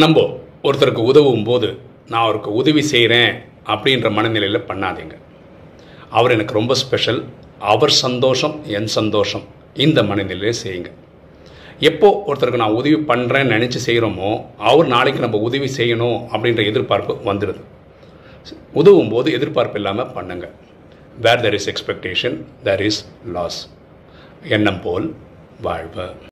நம்ம ஒருத்தருக்கு உதவும் போது நான் அவருக்கு உதவி செய்கிறேன் அப்படின்ற மனநிலையில் பண்ணாதீங்க. அவர் எனக்கு ரொம்ப ஸ்பெஷல் அவர் சந்தோஷம் என் சந்தோஷம். இந்த மனநிலையில் செய்யுங்க. எப்போ ஒருத்தருக்கு நான் உதவி பண்ணுறேன்னு நினச்சி செய்கிறோமோ அவர் நாளைக்கு நம்ம உதவி செய்யணும் அப்படின்ற எதிர்பார்ப்பு வந்துடுது உதவும் போது எதிர்பார்ப்பு இல்லாமல் பண்ணுங்க. Where there is expectation there is loss எண்ணம் போல் வாழ்வு